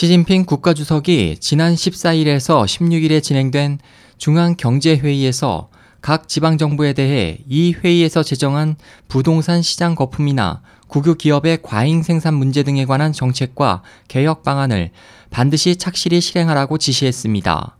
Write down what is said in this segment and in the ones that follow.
시진핑 국가주석이 지난 14일에서 16일에 진행된 중앙경제회의에서 각 지방정부에 대해 이 회의에서 제정한 부동산 시장 거품이나 국유 기업의 과잉 생산 문제 등에 관한 정책과 개혁 방안을 반드시 착실히 실행하라고 지시했습니다.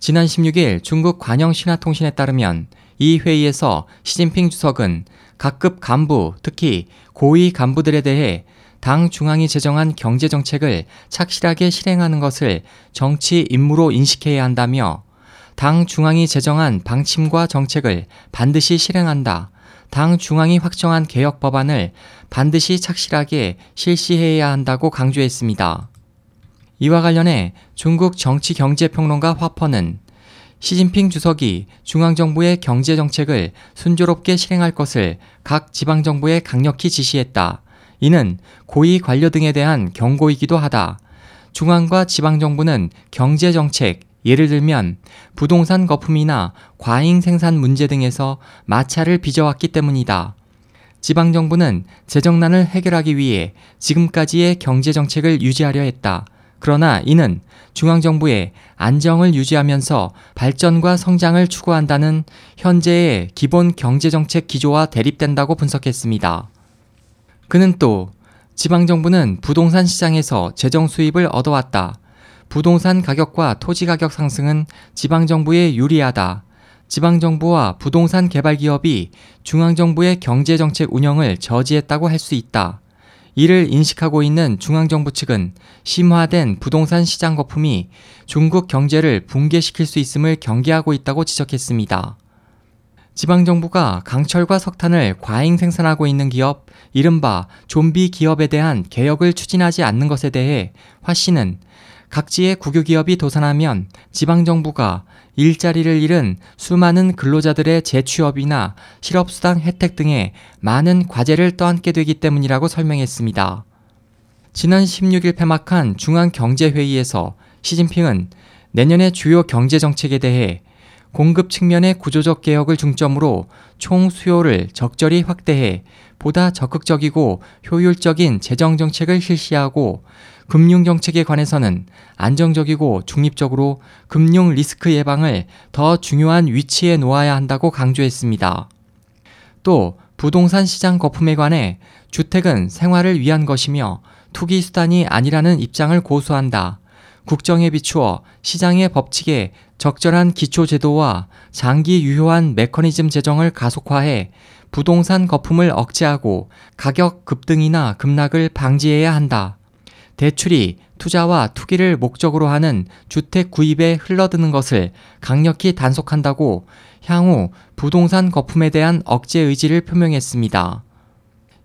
지난 16일 중국 관영 신화통신에 따르면 이 회의에서 시진핑 주석은 각급 간부, 특히 고위 간부들에 대해 당 중앙이 제정한 경제 정책을 착실하게 실행하는 것을 정치 임무로 인식해야 한다며 당 중앙이 제정한 방침과 정책을 반드시 실행한다. 당 중앙이 확정한 개혁 법안을 반드시 착실하게 실시해야 한다고 강조했습니다. 이와 관련해 중국 정치 경제 평론가 화퍼는 시진핑 주석이 중앙정부의 경제 정책을 순조롭게 실행할 것을 각 지방정부에 강력히 지시했다. 이는 고위 관료 등에 대한 경고이기도 하다. 중앙과 지방정부는 경제 정책, 예를 들면 부동산 거품이나 과잉 생산 문제 등에서 마찰을 빚어왔기 때문이다. 지방정부는 재정난을 해결하기 위해 지금까지의 경제정책을 유지하려 했다. 그러나 이는 중앙정부의 안정을 유지하면서 발전과 성장을 추구한다는 현재의 기본 경제정책 기조와 대립된다고 분석했습니다. 그는 또 지방정부는 부동산 시장에서 재정 수입을 얻어왔다. 부동산 가격과 토지 가격 상승은 지방정부에 유리하다. 지방정부와 부동산 개발 기업이 중앙정부의 경제정책 운영을 저지했다고 할 수 있다. 이를 인식하고 있는 중앙정부 측은 심화된 부동산 시장 거품이 중국 경제를 붕괴시킬 수 있음을 경계하고 있다고 지적했습니다. 지방정부가 강철과 석탄을 과잉 생산하고 있는 기업, 이른바 좀비 기업에 대한 개혁을 추진하지 않는 것에 대해 화 씨는 각지의 국유 기업이 도산하면 지방정부가 일자리를 잃은 수많은 근로자들의 재취업이나 실업수당 혜택 등의 많은 과제를 떠안게 되기 때문이라고 설명했습니다. 지난 16일 폐막한 중앙경제회의에서 시진핑은 내년의 주요 경제정책에 대해 공급 측면의 구조적 개혁을 중점으로 총 수요를 적절히 확대해 보다 적극적이고 효율적인 재정정책을 실시하고 금융정책에 관해서는 안정적이고 중립적으로 금융 리스크 예방을 더 중요한 위치에 놓아야 한다고 강조했습니다. 또 부동산 시장 거품에 관해 주택은 생활을 위한 것이며 투기 수단이 아니라는 입장을 고수한다. 국정에 비추어 시장의 법칙에 적절한 기초제도와 장기 유효한 메커니즘 제정을 가속화해 부동산 거품을 억제하고 가격 급등이나 급락을 방지해야 한다. 대출이 투자와 투기를 목적으로 하는 주택 구입에 흘러드는 것을 강력히 단속한다고 향후 부동산 거품에 대한 억제 의지를 표명했습니다.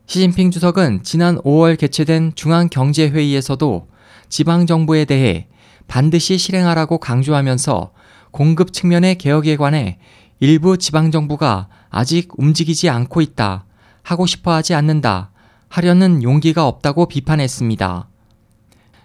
시진핑 주석은 지난 5월 개최된 중앙경제회의에서도 지방정부에 대해 반드시 실행하라고 강조하면서 공급 측면의 개혁에 관해 일부 지방정부가 아직 움직이지 않고 있다. 하고 싶어 하지 않는다. 하려는 용기가 없다고 비판했습니다.